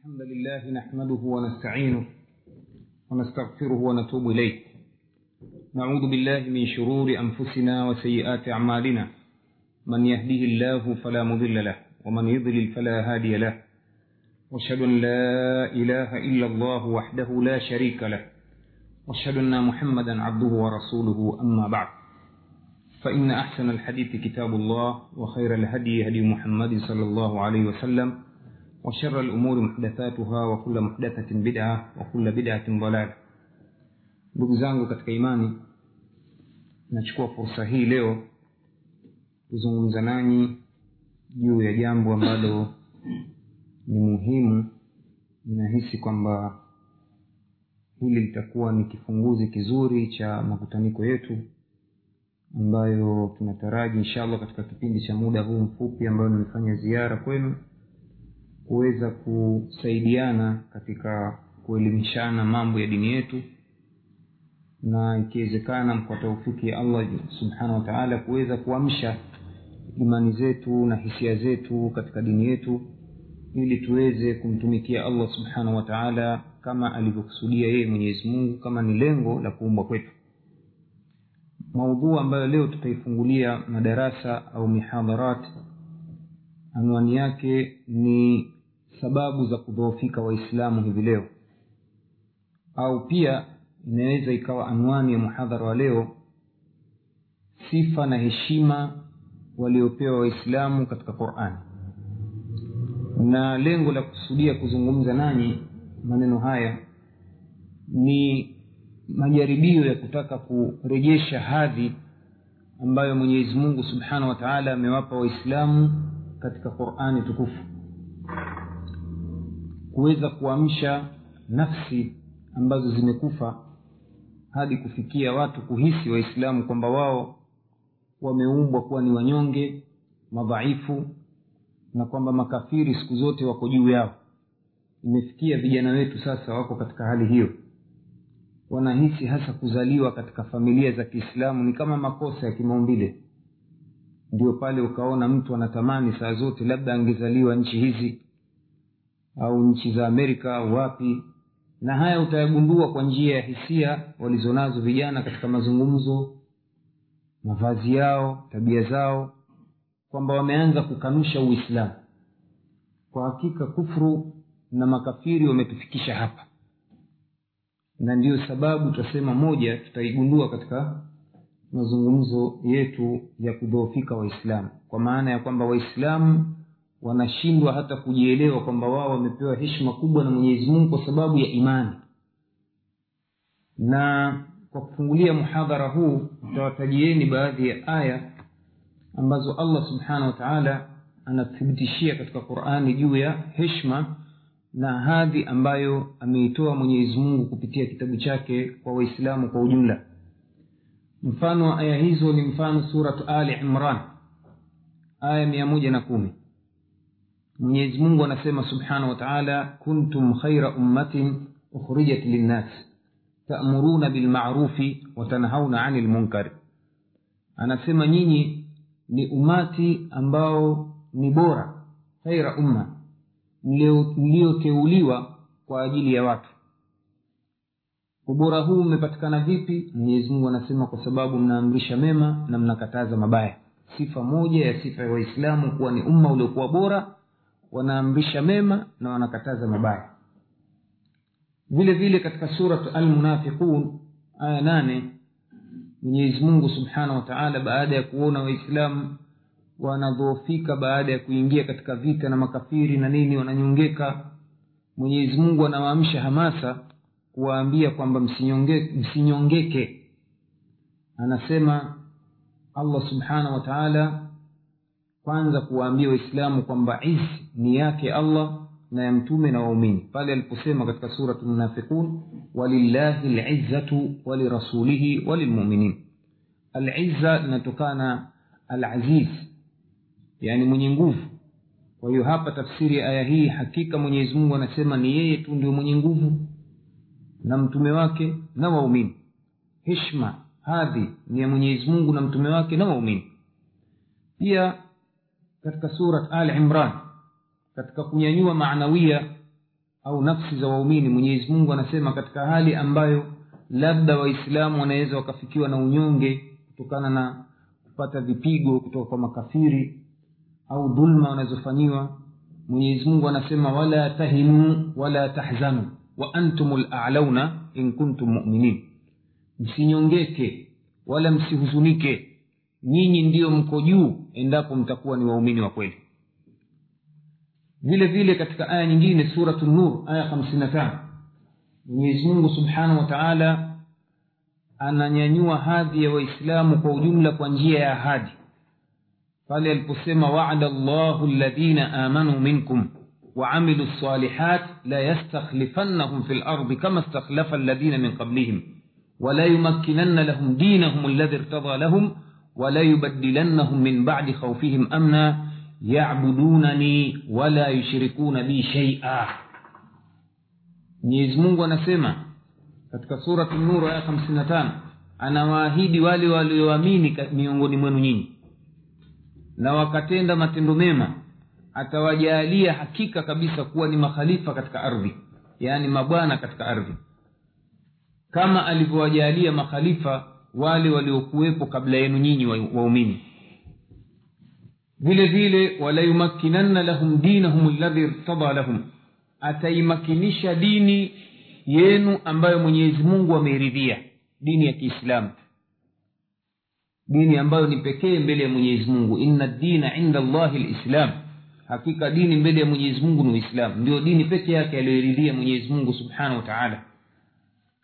الحمد لله نحمده ونستعينه ونستغفره ونتوب إليه. نعوذ بالله من شرور أنفسنا وسيئات أعمالنا. من يهده الله فلا مضل له ومن يضلل فلا هادي له. وأشهد أن لا إله إلا الله وحده لا شريك له. وأشهد أن محمدا عبده ورسوله أما بعد. فإن أحسن الحديث كتاب الله وخير الهدي هدي محمد صلى الله عليه وسلم. وشر الأمور محدثاتها وكل محدثة بدعة وكل بدعة ضلالة ndugu zangu katika imani nachukua fursa hii leo kuzungumza nanyi juu ya jambo ambalo ni muhimu ninahisi kwamba hili litakuwa ni kifunguzi kizuri cha makutaniko yetu ambayo tunataraji inshallah katika kipindi cha muda huu mfupi ambayo nimefanya ziara kwenu kuweza kusaidiana katika kuelimishana mambo ya dini yetu. Na ikiwezekana kwa taufiki ya allah subhanahu wa taala kuweza kuamsha imani zetu na hisia zetu katika dini yetu ili tuweze kumtumikia allah subhanahu wa taala kama alivyokusudia yeye mwenyezi mungu kama ni lengo la kuumbwa kwetu. Maudhuu ambayo leo tutaifungulia madarasa au mihadharat anwani yake ni sababu za kudhoofika waislamu hivi leo. Au pia inaweza ikawa anwani ya muhadhara wa leo sifa na heshima waliopewa waislamu katika qurani na lengo la kusudia kuzungumza nanyi maneno haya ni majaribio ya kutaka kurejesha hadhi ambayo mwenyezi mungu subhanahu wa taala amewapa waislamu katika qurani tukufu kuweza kuamsha nafsi ambazo zimekufa hadi kufikia watu kuhisi waislamu kwamba wao wameumbwa kuwa ni wanyonge madhaifu na kwamba makafiri siku zote wako juu yao. Imefikia vijana wetu sasa wako katika hali hiyo. Wanahisi hasa kuzaliwa katika familia za kiislamu ni kama makosa ya kimaumbile. Ndio pale ukaona mtu anatamani saa zote labda angezaliwa nchi hizi au nchi za amerika au wapi? Na haya utayagundua kwa njia ya hisia walizonazo vijana katika mazungumzo mavazi yao tabia zao kwamba wameanza kukanusha uislamu. Kwa hakika kufru na makafiri wametufikisha hapa. Na ndiyo sababu tutasema moja tutaigundua katika mazungumzo yetu ya kudhoofika waislamu. Kwa maana ya kwamba waislamu wanashindwa hata kujielewa kwamba wao wamepewa heshima kubwa na mwenyezi mungu kwa sababu ya imani. Na kwa kufungulia muhadhara huu tutawatajieni baadhi ya aya ambazo allah subhanahu wa taala anathibitishia katika qurani juu ya heshma na hadhi ambayo ameitoa mwenyezi mungu kupitia kitabu chake kwa waislamu kwa ujumla. Mfano wa aya hizo ni mfano suratu ali imran aya mia moja na kumi mwenyezi mungu anasema subhanahu wa taala kuntum khaira ummatin ukhrijat linnas tamuruna bilmarufi watanhauna ani lmunkari anasema nyinyi ni umati ambao ni bora khaira umma mlioteuliwa kwa ajili ya watu. Ubora huu umepatikana vipi? Mwenyezi mungu anasema kwa sababu mnaamrisha mema na mnakataza mabaya. Sifa moja ya sifa ya waislamu kuwa ni umma uliokuwa bora wanaamrisha mema na wanakataza mabaya. Vile vile katika surat almunafiqun aya nane mwenyezi mungu subhanahu wa taala baada ya kuona waislamu wanadhoofika baada ya kuingia katika vita na makafiri na nini wananyongeka mwenyezi mungu anawaamsha hamasa kuwaambia kwamba msinyonge, msinyongeke. Anasema allah subhanahu wa taala kwanza kuwaambia waislamu kwamba izi ni yake allah na ya mtume na waumini. Pale aliposema katika surat lmunafiqun walillahi lizzatu walirasulihi walilmuminin alizza linatokana alaziz yani mwenye nguvu. Kwa hiyo hapa tafsiri ya aya hii hakika mwenyezi mungu anasema ni yeye tu ndio mwenye nguvu na mtume wake na waumini. Hishma hadhi ni ya mwenyezi mungu na mtume wake na waumini. Pia katika surat al imran katika kunyanyua maanawia au nafsi za waumini mwenyezi mungu anasema katika hali ambayo labda waislamu wanaweza wakafikiwa na unyonge kutokana na kupata vipigo kutoka kwa makafiri au dhulma wanazofanyiwa mwenyezi mungu anasema wala tahinu wala tahzanu wa antum lalauna in kuntum muminin. Msinyongeke wala msihuzunike nyinyi ndiyo mko juu endapo mtakuwa ni waumini wa kweli vile vile katika aya nyingine suratu nur aya hamsini na tano mwenyezi mungu subhanahu wa taala ananyanyua hadhi ya waislamu kwa ujumla kwa njia ya ahadi pale aliposema wada llahu ladhina amanuu minkum وعملوا الصالحات لا يستخلفنهم في الأرض كما استخلف الذين من قبلهم ولا يمكنن لهم دينهم الذي ارتضى لهم ولا يبدلنهم من بعد خوفهم أمنا يعبدونني ولا يشركون بي شيئا mwenyezi mungu anasema katika surati nur aya hamsini na tano anawaahidi wale walioamini miongoni mwenu nyinyi na wakatenda matendo mema atawajalia hakika kabisa kuwa ni makhalifa katika ardhi yaani mabwana katika ardhi kama alivyowajalia makhalifa wale waliokuwepo kabla yenu nyinyi waumini. Vile vile walayumakkinanna lahum dinahum ladhi irtada lahum. Ataimakinisha dini yenu ambayo mwenyezi mungu ameiridhia dini ya kiislamu. Dini ambayo ni pekee mbele ya mwenyezi mungu. Inna dina inda llahi lislam hakika dini mbele ya mwenyezi mungu ni uislamu. Ndio dini peke yake aliyoiridhia mwenyezi mungu subhanahu wa taala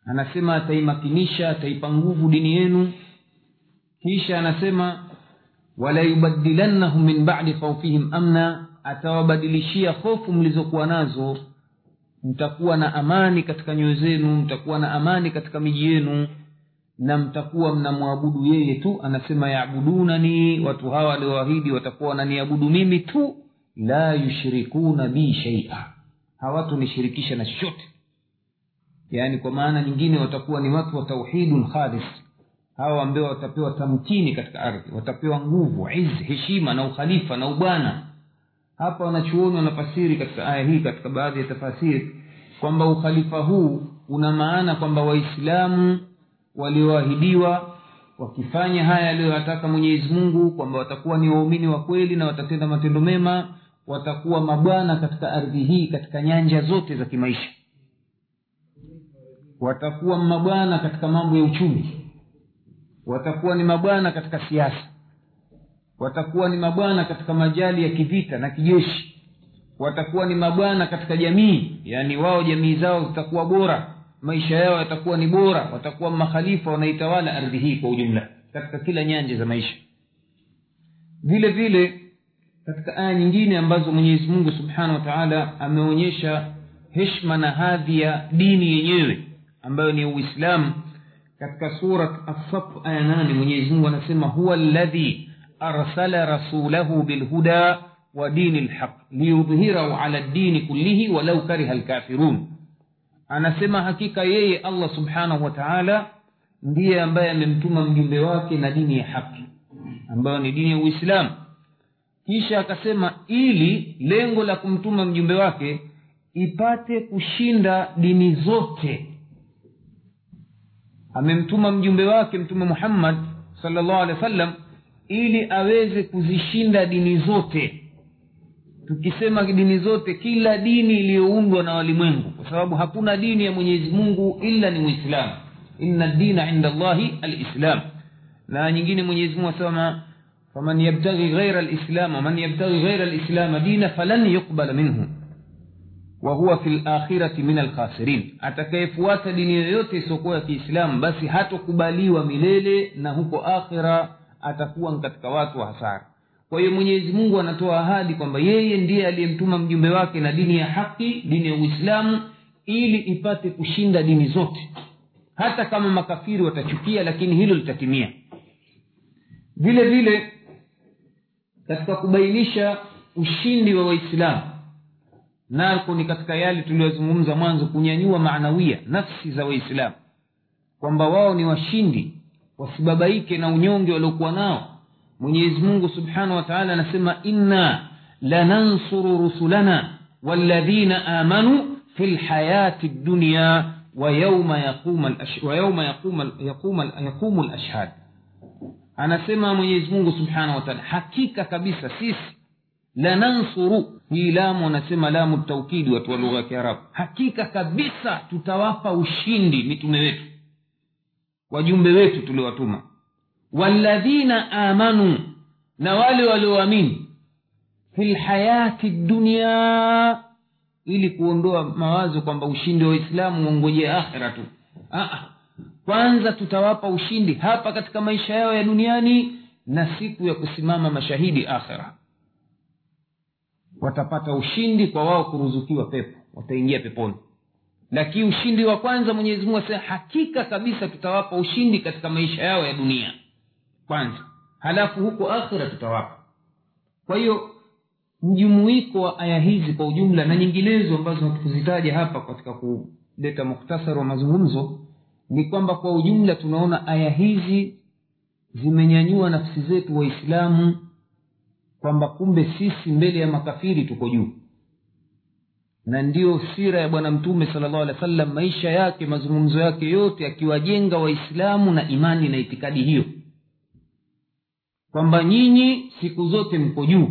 anasema ataimakinisha ataipa nguvu dini yenu. Kisha anasema walayubadilannahum min badi khaufihim amna atawabadilishia hofu mlizokuwa nazo. Mtakuwa na amani katika nyoyo zenu mtakuwa na amani katika miji yenu na mtakuwa mnamwabudu yeye tu anasema yabudunani watu hawa walioahidi watakuwa wananiabudu mimi tu la yushrikuna bi shaia hawatunishirikisha na chochote yaani kwa maana nyingine watakuwa ni watu wa tauhidun khalis. Hawa ambao watapewa tamkini katika ardhi watapewa nguvu izi heshima na ukhalifa na ubwana. Hapa wanachuoni wanafasiri katika aya hii katika baadhi ya tafasiri kwamba ukhalifa huu una maana kwamba waislamu walioahidiwa wakifanya haya aliyoyataka mwenyezi mungu kwamba watakuwa ni waumini wa kweli na watatenda matendo mema watakuwa mabwana katika ardhi hii katika nyanja zote za kimaisha watakuwa mabwana katika mambo ya uchumi. Watakuwa ni mabwana katika siasa. Watakuwa ni mabwana katika majali ya kivita na kijeshi. Watakuwa ni mabwana katika jamii yaani wao jamii zao zitakuwa bora maisha yao yatakuwa ni bora watakuwa makhalifa wanaitawala ardhi hii kwa ujumla katika kila nyanja za maisha. Vile vile katika aya nyingine ambazo mwenyezi mungu subhanahu wa taala ameonyesha heshma na hadhi ya dini yenyewe ambayo ni uislamu katika surat assaf aya nane mwenyezi mungu anasema huwa ladhi arsala rasulahu bilhuda wa dini lhaq liyudhhirahu ala ddini kullihi walau kariha lkafirun anasema hakika yeye allah subhanahu wa taala ndiye ambaye amemtuma mjumbe wake na dini ya haki ambayo ni dini ya uislamu kisha akasema ili lengo la kumtuma mjumbe wake ipate kushinda dini zote amemtuma mjumbe wake mtume muhammad salllahu alehi wa sallam ili aweze kuzishinda dini zote tukisema dini zote kila dini iliyoundwa na walimwengu kwa sababu hakuna dini ya mwenyezi mungu illa ni uislamu inna dina inda llahi alislam na nyingine mwenyezi mungu asema faman yabtaghi ghaira lislam waman yabtaghi ghaira lislama dina falan yuqbala minhu wahuwa fi lakhirati min alkhasirin atakayefuata dini yoyote isiyokuwa ya kiislamu basi hatokubaliwa milele na huko akhira atakuwa katika watu wa hasara. Kwa hiyo mwenyezi mungu anatoa ahadi kwamba yeye ndiye aliyemtuma mjumbe wake na dini ya haki dini ya uislamu ili ipate kushinda dini zote. Hata kama makafiri watachukia lakini hilo litatimia. Vile vile katika kubainisha ushindi wa waislamu nako ni katika yale tuliyozungumza mwanzo kunyanyua maanawia nafsi za waislamu kwamba wao ni washindi wasibabaike na unyonge waliokuwa nao mwenyezi mungu subhanahu wa taala anasema inna lanansuru rusulana walladhina amanu fi lhayati dunya wa yauma yaquma al-ash- wa yauma yaquma al- yaquma al- yaqumu lashhad anasema mwenyezi mungu subhanahu wa taala hakika kabisa sisi lanansuru hii lamu wanasema lamu taukidi watu wa lugha ya kiarabu. Hakika kabisa tutawapa ushindi mitume wetu wajumbe wetu tuliowatuma. Walladhina amanu na wale walioamini fi lhayati dunya ili kuondoa mawazo kwamba ushindi wa waislamu wangojee akhira tu. Aa, kwanza tutawapa ushindi hapa katika maisha yao ya duniani na siku ya kusimama mashahidi akhira watapata ushindi kwa wao kuruzukiwa pepo wataingia peponi. Lakini ushindi wa kwanza mwenyezi mungu asema hakika kabisa tutawapa ushindi katika maisha yao ya dunia. Kwanza. Halafu huko akhira tutawapa. Kwa hiyo mjumuiko wa aya hizi kwa ujumla na nyinginezo ambazo hatukuzitaja hapa katika kuleta muktasari wa mazungumzo ni kwamba kwa ujumla tunaona aya hizi zimenyanyua nafsi zetu waislamu kwamba kumbe sisi mbele ya makafiri tuko juu. Na ndiyo sira ya bwana mtume sala llahu alehi wa sallam maisha yake mazungumzo yake yote akiwajenga waislamu na imani na itikadi hiyo. Kwamba nyinyi siku zote mko juu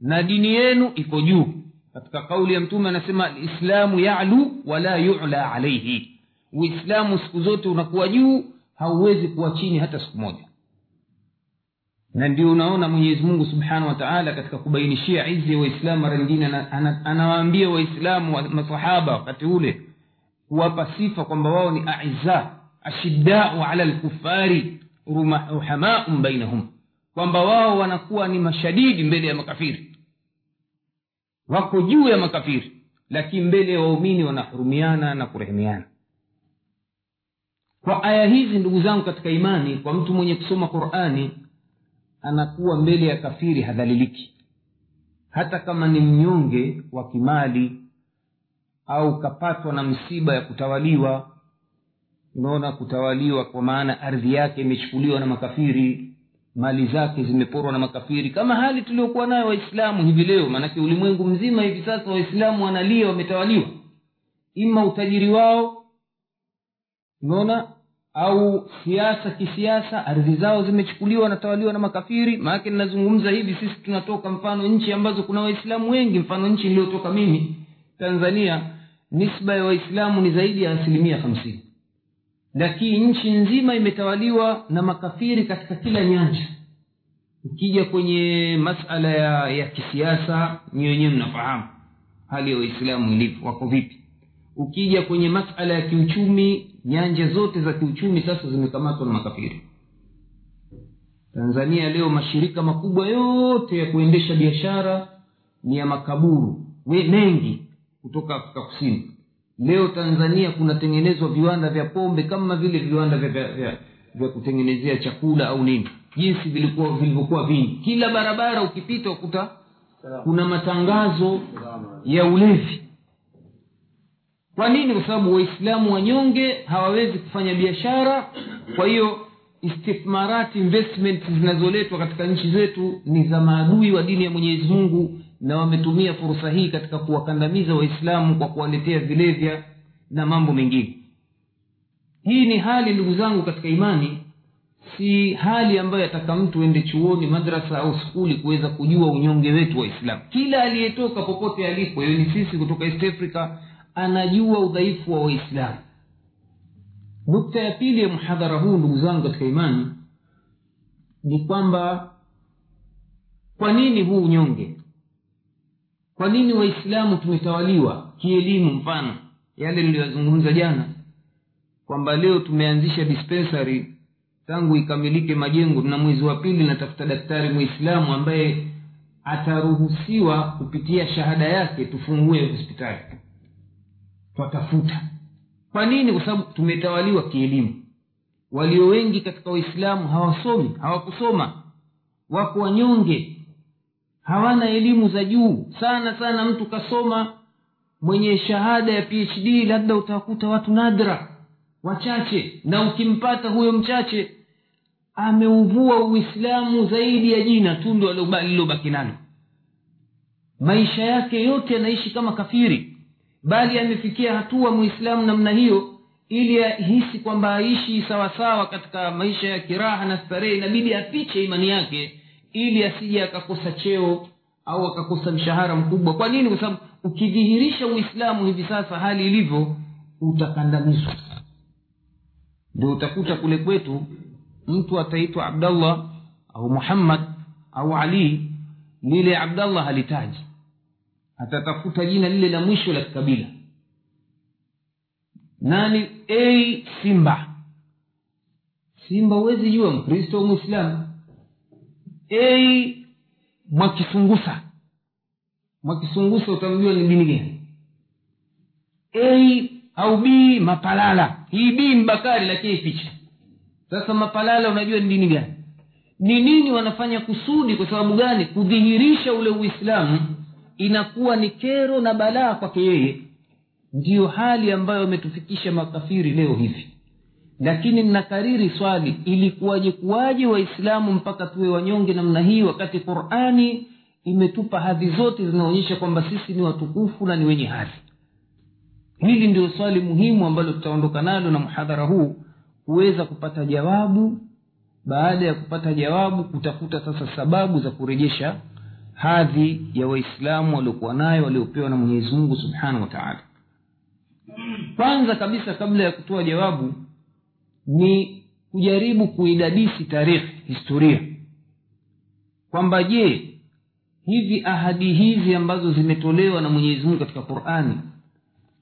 na dini yenu iko juu. Katika kauli ya mtume anasema alislamu yalu wala yula alaihi uislamu siku zote unakuwa juu hauwezi kuwa chini hata siku moja na ndio unaona mwenyezi mungu subhanahu wa taala katika kubainishia izi ya waislamu mara nyingine ana- ana- anawaambia waislamu wa masahaba wakati ule kuwapa sifa kwamba wao ni aiza ashiddau ala lkufari ruhamaun bainahum. Kwamba wao wanakuwa ni mashadidi mbele ya makafiri. Wako juu ya makafiri lakini mbele ya waumini wanahurumiana na kurehemiana. Kwa aya hizi ndugu zangu katika imani kwa mtu mwenye kusoma qurani anakuwa mbele ya kafiri hadhaliliki. Hata kama ni mnyonge wa kimali au kapatwa na msiba ya kutawaliwa unaona kutawaliwa kwa maana ardhi yake imechukuliwa na makafiri mali zake zimeporwa na makafiri. Kama hali tuliokuwa nayo waislamu hivi leo maanake ulimwengu mzima hivi sasa waislamu wanalia wametawaliwa. Ima utajiri wao unaona au siasa kisiasa ardhi zao zimechukuliwa wanatawaliwa na makafiri. Maanake ninazungumza hivi sisi tunatoka mfano nchi ambazo kuna waislamu wengi mfano nchi niliyotoka mimi tanzania nisba ya waislamu ni zaidi ya asilimia hamsini. Lakini nchi nzima imetawaliwa na makafiri katika kila nyanja. Ukija kwenye masala ya, ya kisiasa ni wenyewe mnafahamu hali ya waislamu ilivyo wako vipi. Ukija kwenye masala ya kiuchumi nyanja zote za kiuchumi sasa zimekamatwa na makafiri. Tanzania leo mashirika makubwa yote ya kuendesha biashara ni ya makaburu we mengi kutoka afrika kusini. Leo tanzania kunatengenezwa viwanda vya pombe kama vile viwanda vya, vya, vya, vya kutengenezea chakula au nini. Jinsi vilikuwa vilivyokuwa vingi. Kila barabara ukipita ukuta kuna matangazo ya ulevi kwa nini? Kwa sababu waislamu wanyonge hawawezi kufanya biashara. Kwa hiyo istithmarati investment zinazoletwa katika nchi zetu ni za maadui wa dini ya mwenyezi mungu na wametumia fursa hii katika kuwakandamiza waislamu kwa kuwaletea vilevya na mambo mengine. Hii ni hali ndugu zangu katika imani. Si hali ambayo ataka mtu ende chuoni madrasa au skuli kuweza kujua unyonge wetu waislamu. Kila aliyetoka popote alipo hiyo ni sisi kutoka east africa anajua udhaifu wa waislamu nukta ya pili ya mhadhara huu ndugu zangu katika imani ni kwamba kwa nini huu unyonge? Kwa nini waislamu tumetawaliwa kielimu? Mfano yale niliyozungumza jana kwamba leo tumeanzisha dispensary tangu ikamilike majengo na mwezi wa pili natafuta daktari mwislamu ambaye ataruhusiwa kupitia shahada yake tufungue hospitali twatafuta kwa nini? Kwa sababu tumetawaliwa kielimu. Walio wengi katika waislamu hawasomi hawakusoma. Wako wanyonge. Hawana elimu za juu. Sana sana mtu kasoma mwenye shahada ya phd labda utawakuta watu nadra wachache. Na ukimpata huyo mchache ameuvua uislamu zaidi ya jina tu ndo lilobaki nalo. Maisha yake yote yanaishi kama kafiri bali amefikia hatua mwislamu namna hiyo ili ahisi kwamba aishi sawasawa katika maisha ya kiraha na starehe inabidi afiche imani yake ili asije akakosa cheo au akakosa mshahara mkubwa. Kwa nini? Kwa sababu ukidhihirisha uislamu hivi sasa hali ilivyo utakandamizwa. Ndio utakuta kule kwetu mtu ataitwa abdallah au muhammad au ali lile abdallah halitaji atatafuta jina lile la mwisho la kikabila nani? A simba. Simba huwezi jua mkristo au mwislamu a mwakisungusa mwakisungusa utamjua ni dini gani? A au b mapalala. Hii b mbakari lakini picha sasa mapalala unajua ni dini gani? Ni nini wanafanya kusudi? Kwa sababu gani? Kudhihirisha ule uislamu inakuwa ni kero na balaa kwake yeye. Ndiyo hali ambayo ametufikisha makafiri leo hivi. Lakini mnakariri swali ilikuwaje kuwaje waislamu mpaka tuwe wanyonge namna hii wakati qurani imetupa hadhi zote zinaonyesha kwamba sisi ni watukufu na ni wenye hadhi? Hili ndio swali muhimu ambalo tutaondoka nalo na mhadhara huu kuweza kupata jawabu. Baada ya kupata jawabu kutafuta sasa sababu za kurejesha hadhi ya waislamu waliokuwa nayo waliopewa na mwenyezi mungu subhanahu wa taala. Kwanza kabisa kabla ya kutoa jawabu ni kujaribu kuidadisi tarikhi historia. Kwamba je hivi ahadi hizi ambazo zimetolewa na mwenyezi mungu katika qurani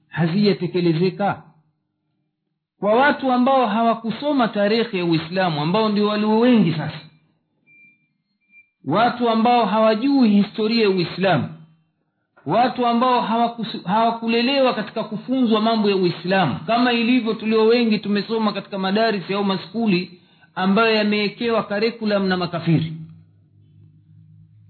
hazijatekelezeka? Kwa watu ambao hawakusoma tarehe ya uislamu ambao ndio walio wengi sasa watu ambao hawajui historia ya uislamu. Watu ambao hawakulelewa katika kufunzwa mambo ya uislamu. Kama ilivyo tulio wengi tumesoma katika madarisi au maskuli ambayo yamewekewa karekulam na makafiri.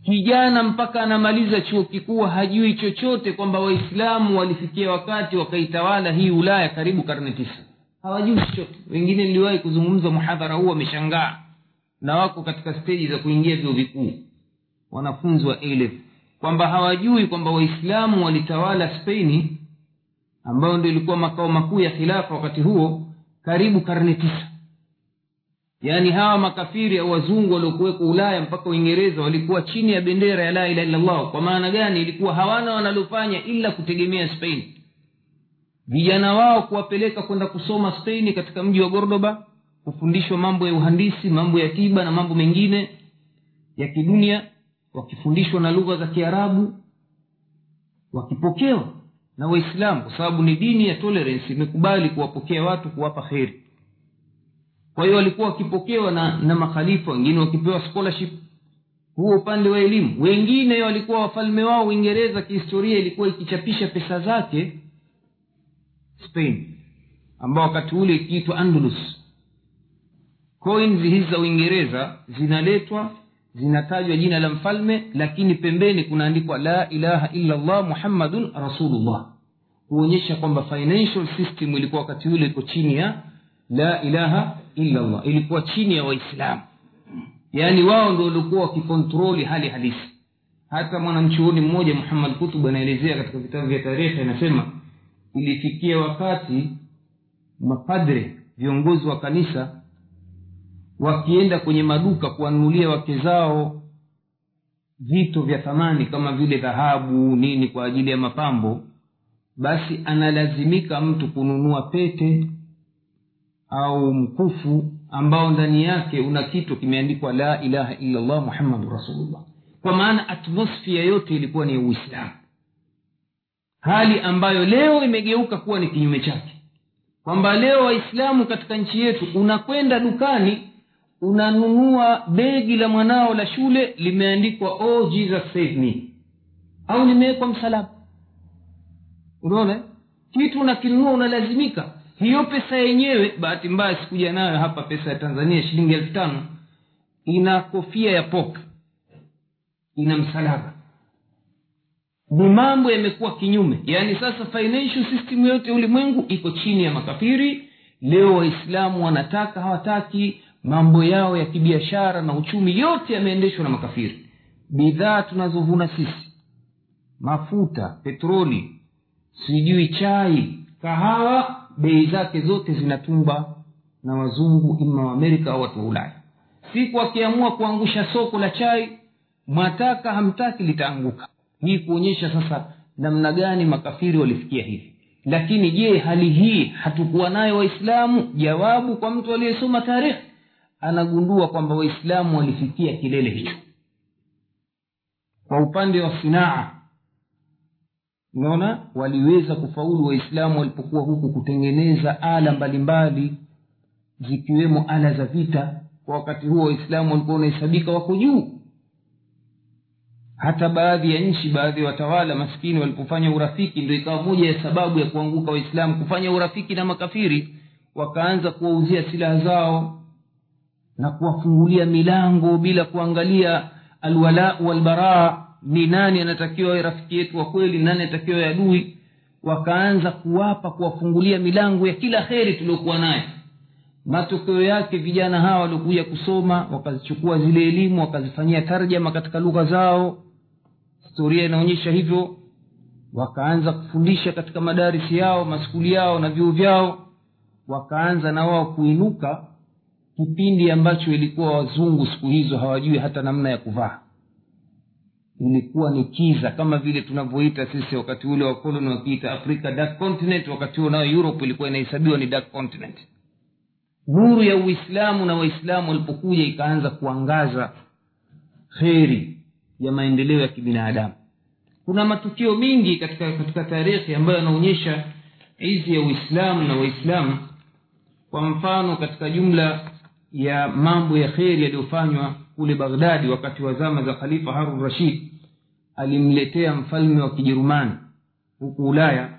Kijana mpaka anamaliza chuo kikuu hajui chochote kwamba waislamu walifikia wakati wakaitawala hii ulaya karibu karne tisa. Hawajui chochote. Wengine niliwahi kuzungumza muhadhara huu wameshangaa na wako katika steji za kuingia vyuo vikuu. Wanafunzi wa A kwamba hawajui kwamba waislamu walitawala speini ambayo ndio ilikuwa makao makuu ya khilafa wakati huo karibu karne tisa. Yaani hawa makafiri au wazungu waliokuwekwa ulaya mpaka uingereza walikuwa chini ya bendera ya la ilaha illallah. Kwa maana gani? Ilikuwa hawana wanalofanya ila kutegemea spain. Vijana wao kuwapeleka kwenda kusoma spain katika mji wa gordoba kufundishwa mambo ya uhandisi mambo ya tiba na mambo mengine ya kidunia wakifundishwa na lugha za kiarabu wakipokewa na waislamu kwa sababu ni dini ya tolerance imekubali kuwapokea watu kuwapa kheri. Kwa hiyo walikuwa wakipokewa na na makhalifa wengine wakipewa scholarship. Huo upande wa elimu. Wengine walikuwa wafalme wao uingereza kihistoria ilikuwa ikichapisha pesa zake spain ambao wakati ule ikiitwa andalus coins hizi za uingereza zinaletwa zinatajwa jina la mfalme lakini pembeni kunaandikwa la ilaha illa llah muhammadun rasulullah. Kuonyesha kwamba financial system ilikuwa wakati ule iko chini ya la ilaha illa llah ilikuwa chini ya waislamu. Yaani wao ndo walikuwa wakikontroli hali halisi. Hata mwanamchuoni mmoja muhammad kutub anaelezea katika vitabu vya tarehe anasema ilifikia wakati mapadre viongozi wa kanisa wakienda kwenye maduka kuwanunulia wake zao vito vya thamani kama vile dhahabu nini kwa ajili ya mapambo basi analazimika mtu kununua pete au mkufu ambao ndani yake una kitu kimeandikwa la ilaha illallah muhammadu rasulullah. Kwa maana atmosfia yote ilikuwa ni uislamu. Hali ambayo leo imegeuka kuwa ni kinyume chake. Kwamba leo waislamu katika nchi yetu unakwenda dukani unanunua begi la mwanao la shule limeandikwa oh jesus save me. Au limewekwa msalaba. Unaona? Kitu unakinunua unalazimika. Hiyo pesa yenyewe bahati mbaya sikuja nayo hapa pesa ya tanzania shilingi elfu tano ina kofia ya pop ina msalaba. Ni mambo yamekuwa kinyume. Yaani sasa financial system yote ulimwengu iko chini ya makafiri. Leo waislamu wanataka hawataki mambo yao ya kibiashara na uchumi yote yameendeshwa na makafiri. Bidhaa tunazovuna sisi mafuta petroli sijui chai kahawa bei zake zote zinatumba na wazungu ima waamerika au watu wa ulaya. Siku akiamua kuangusha soko la chai mwataka hamtaki litaanguka. Hii kuonyesha sasa namna gani makafiri walifikia hivi. Lakini je hali hii hatukuwa nayo waislamu? Jawabu kwa mtu aliyesoma tarikhi anagundua kwamba waislamu walifikia kilele hicho. Kwa upande wa sinaa unaona waliweza kufaulu waislamu walipokuwa huku kutengeneza ala mbalimbali zikiwemo ala za vita. Kwa wakati huo waislamu walikuwa wanahesabika wako juu. Hata baadhi ya nchi baadhi ya watawala maskini walipofanya urafiki ndio ikawa moja ya sababu ya kuanguka waislamu kufanya urafiki na makafiri. Wakaanza kuwauzia silaha zao na kuwafungulia milango bila kuangalia alwala walbaraa ni nani anatakiwa rafiki yetu wa kweli nani anatakiwa ya adui. Wakaanza kuwapa kuwafungulia milango ya kila kheri tuliokuwa nayo. Matokeo yake vijana hawa waliokuja kusoma wakazichukua zile elimu wakazifanyia tarjama katika lugha zao. Historia inaonyesha hivyo. Wakaanza kufundisha katika madarisi yao maskuli yao na vyuo vyao. Wakaanza na wao kuinuka kipindi ambacho ilikuwa wazungu siku hizo hawajui hata namna ya kuvaa. Ilikuwa ni kiza kama vile tunavyoita sisi wakati ule wakoloni wakiita africa dark continent wakati huo nayo europe ilikuwa inahesabiwa ni dark continent. Nuru ya uislamu na waislamu walipokuja ikaanza kuangaza kheri ya maendeleo ya kibinadamu. Kuna matukio mengi katika katika tarehe ambayo yanaonyesha izi ya uislamu na waislamu. Kwa mfano katika jumla ya mambo ya kheri yaliyofanywa kule baghdadi wakati wa zama za khalifa harun rashid alimletea mfalme wa kijerumani huku ulaya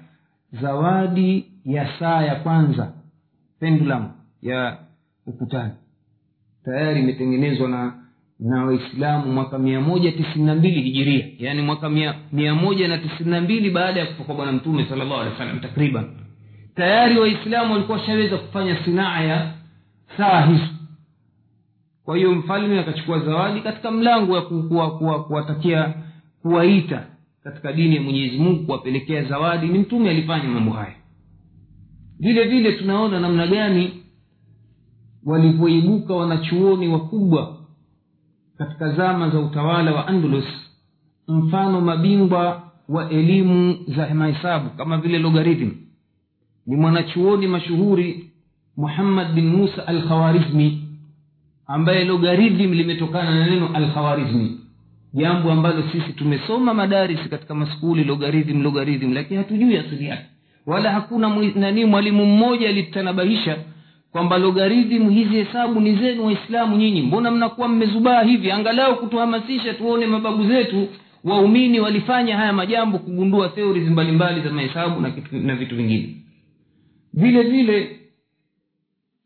zawadi ya saa ya kwanza pendulam ya ukutani. Tayari imetengenezwa na na waislamu mwaka mia moja tisini na mbili hijiria yaani mwaka mia, moja na tisini na mbili baada ya kufa kwa bwana mtume sala alehi wa takriban. Tayari waislamu walikuwa washaweza kufanya sinaa ya saa hizo kwa hiyo mfalme akachukua zawadi katika mlango wa kuwatakia kuwaita katika dini ya mwenyezi mungu kuwapelekea zawadi ni mtume alifanya mambo haya. Vile vile tunaona namna gani walivyoibuka wanachuoni wakubwa katika zama za utawala wa andalus mfano mabingwa wa elimu za mahesabu kama vile logarithm. Ni mwanachuoni mashuhuri muhammad bin musa al khawarizmi ambaye logarithm limetokana na neno alkhawarizmi jambo ambalo sisi tumesoma madarisi katika maskuli logarithm logarithm lakini hatujui asili yake. Wala hakuna nani mwalimu mmoja alitanabahisha kwamba logarithm hizi hesabu ni zenu waislamu nyinyi. Mbona mnakuwa mmezubaa hivi? Angalau kutuhamasisha tuone mababu zetu waumini walifanya haya majambo kugundua theories mbalimbali za mahesabu na, na vitu vingine. Vile vile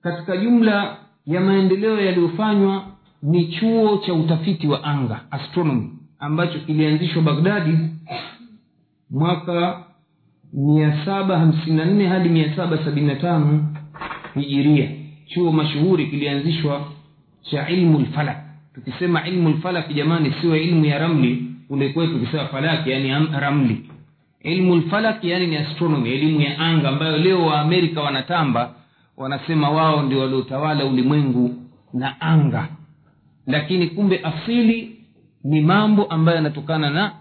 katika jumla ya maendeleo yaliyofanywa ni chuo cha utafiti wa anga astronomy ambacho kilianzishwa bagdadi mwaka mia saba hamsini na nne hadi mia saba sabini na tano hijiria. Chuo mashuhuri kilianzishwa cha ilmu lfalak tukisema ilmu lfalaki jamani sio ilmu ya ramli kule tukisema falaki yani ramli. Ilmu lfalaki yani ni astronomy elimu ya anga ambayo leo waamerika wanatamba wanasema wao ndio waliotawala ulimwengu na anga. Lakini kumbe asili ni mambo ambayo yanatokana na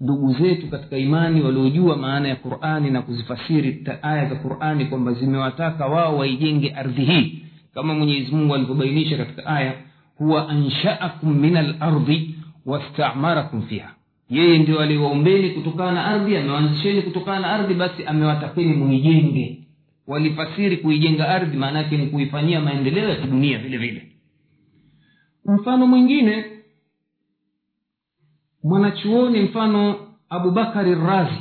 ndugu zetu katika imani waliojua maana ya qurani na kuzifasiri aya za qurani kwamba zimewataka wao waijenge ardhi hii. Kama mwenyezi mungu alivyobainisha katika aya huwa anshaakum min alardhi wastamarakum fiha. Yeye ndio aliwaombeni kutokana na ardhi amewanzisheni kutokana na ardhi basi amewatakeni muijenge walifasiri kuijenga ardhi maana yake ni kuifanyia maendeleo ya kidunia vile vile. Mfano mwingine mwanachuoni mfano abubakari razi.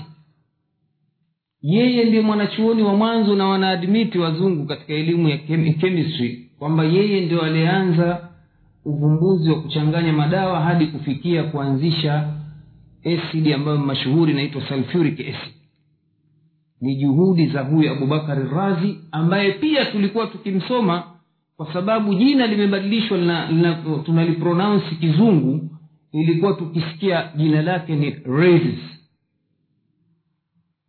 Yeye ndiye mwanachuoni wa mwanzo na wanaadmiti wazungu katika elimu ya chemistry kwamba yeye ndio alianza uvumbuzi wa kuchanganya madawa hadi kufikia kuanzisha acid ambayo mashuhuri inaitwa sulfuric acid ni juhudi za huyu abubakari razi ambaye pia tulikuwa tukimsoma kwa sababu jina limebadilishwa tunalipronaunsi kizungu ilikuwa tukisikia jina lake ni Razis.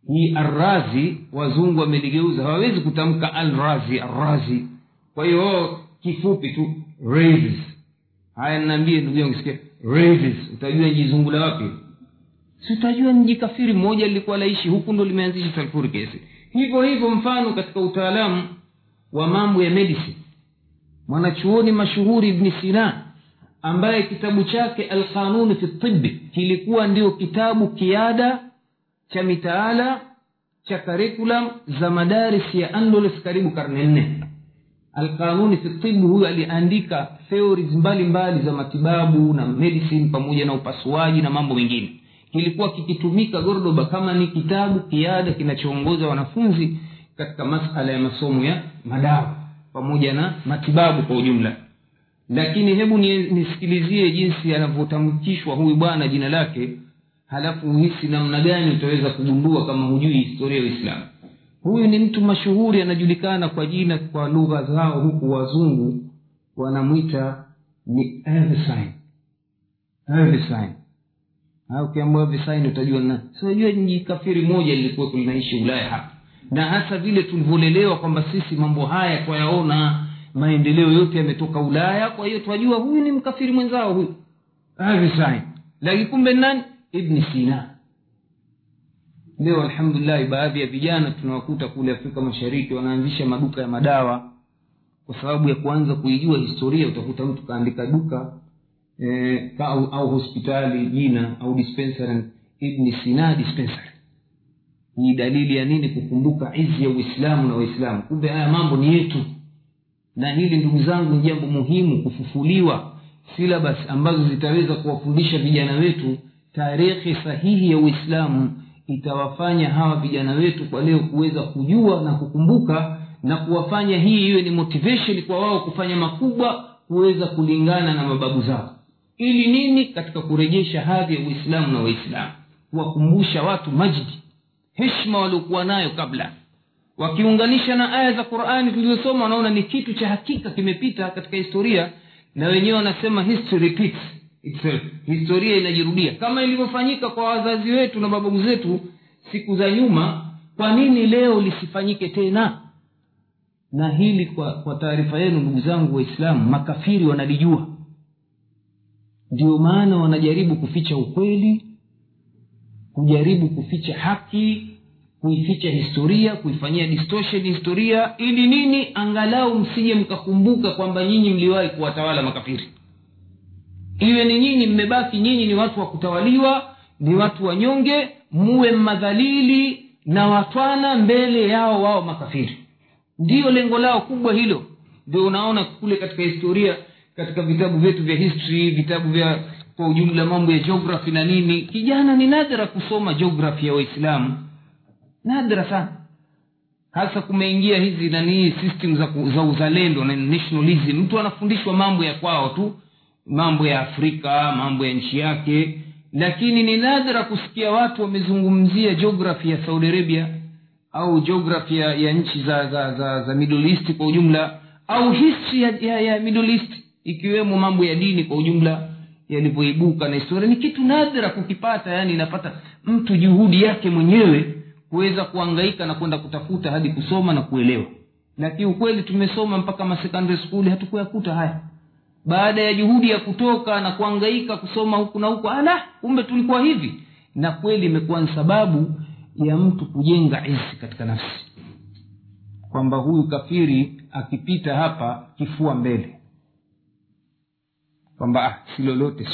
hii arrazi wazungu wameligeuza hawawezi kutamka alrazi arrazi kwa hiyo kifupi tu Razis. haya naambie ndugu yangu sikia utajua jizungula wapi si utajua mjikafiri mmoja lilikuwa laishi huku ndo limeanzisha sulfuric acid hivyo hivyo mfano katika utaalamu wa mambo ya medicine. Mwanachuoni mashuhuri ibni sina ambaye kitabu chake alqanuni fi tibi kilikuwa ndio kitabu kiada cha mitaala cha karikulam za madaris ya andoles karibu karne nne. Alqanuni fi tibi huyu aliandika theories mbalimbali za matibabu na medicine pamoja na upasuaji na mambo mengine kilikuwa kikitumika gordoba kama ni kitabu kiada kinachoongoza wanafunzi katika masala ya masomo ya madawa pamoja na matibabu kwa ujumla. Lakini hebu nisikilizie jinsi anavyotamkishwa huyu bwana jina lake halafu uhisi namna gani utaweza kugundua kama hujui historia ya uislamu. Huyu ni mtu mashuhuri anajulikana kwa jina kwa lugha zao huku wazungu wanamwita ni Eversine. Ukiambua Eversine utajua na siojua nji kafiri moja lilikuweko linaishi ulaya hapa. Na hasa vile tulivyolelewa kwamba sisi mambo haya twayaona maendeleo yote yametoka ulaya kwa hiyo twajua huyu ni mkafiri mwenzao huyu. Lakini kumbe nani? Ibni sina. Leo alhamdulillahi baadhi ya vijana tunawakuta kule afrika mashariki wanaanzisha maduka ya madawa. Kwa sababu ya kuanza kuijua historia utakuta mtu kaandika duka eh, au, au hospitali jina au dispensary ibni sina dispensary. Ni dalili ya nini? Kukumbuka izi ya uislamu na waislamu. Kumbe haya mambo ni yetu. Na hili ndugu zangu ni jambo muhimu kufufuliwa silabas ambazo zitaweza kuwafundisha vijana wetu. Tarehe sahihi ya uislamu itawafanya hawa vijana wetu kwa leo kuweza kujua na kukumbuka na kuwafanya hii iwe ni motivation kwa wao kufanya makubwa kuweza kulingana na mababu zao ili nini? Katika kurejesha hadhi ya uislamu na waislamu. Kuwakumbusha watu majdi heshma waliokuwa nayo kabla. Wakiunganisha na aya za qurani tulizosoma wanaona ni kitu cha hakika kimepita katika historia. Na wenyewe wanasema history repeats itself. Historia inajirudia. Kama ilivyofanyika kwa wazazi wetu na babu zetu siku za nyuma kwa nini leo lisifanyike tena? Na hili kwa, kwa taarifa yenu ndugu zangu waislamu makafiri wanalijua ndio maana wanajaribu kuficha ukweli kujaribu kuficha haki kuificha historia kuifanyia distortion historia ili nini? Angalau msije mkakumbuka kwamba nyinyi mliwahi kuwatawala makafiri. Iwe ni nyinyi mmebaki nyinyi ni watu wa kutawaliwa ni watu wanyonge muwe madhalili na watwana mbele yao wao makafiri. Ndiyo lengo lao kubwa hilo. Ndio unaona kule katika historia katika vitabu vyetu vya history vitabu vya kwa ujumla mambo ya geography na nini. Kijana ni nadra kusoma geography ya waislamu. Nadra sana. Hasa kumeingia hizi nanii system za, za uzalendo na nationalism. Mtu anafundishwa mambo ya kwao tu. Mambo ya afrika mambo ya nchi yake. Lakini ni nadra kusikia watu wamezungumzia geography ya saudi arabia au geography ya, ya nchi za za, za, za middle east kwa ujumla au history ya, ya, ya middle east ikiwemo mambo ya dini kwa ujumla yalivyoibuka na historia. Ni kitu nadhira kukipata yani inapata mtu juhudi yake mwenyewe kuweza kuangaika na kwenda kutafuta hadi kusoma na kuelewa. Lakini ukweli tumesoma mpaka masekondary skuli hatukuyakuta haya. Baada ya juhudi ya kutoka na kuangaika kusoma huku na huku ala kumbe tulikuwa hivi. Na kweli imekuwa ni sababu ya mtu kujenga izi katika nafsi. Kwamba huyu kafiri akipita hapa kifua mbele kwamba ah, si lolote si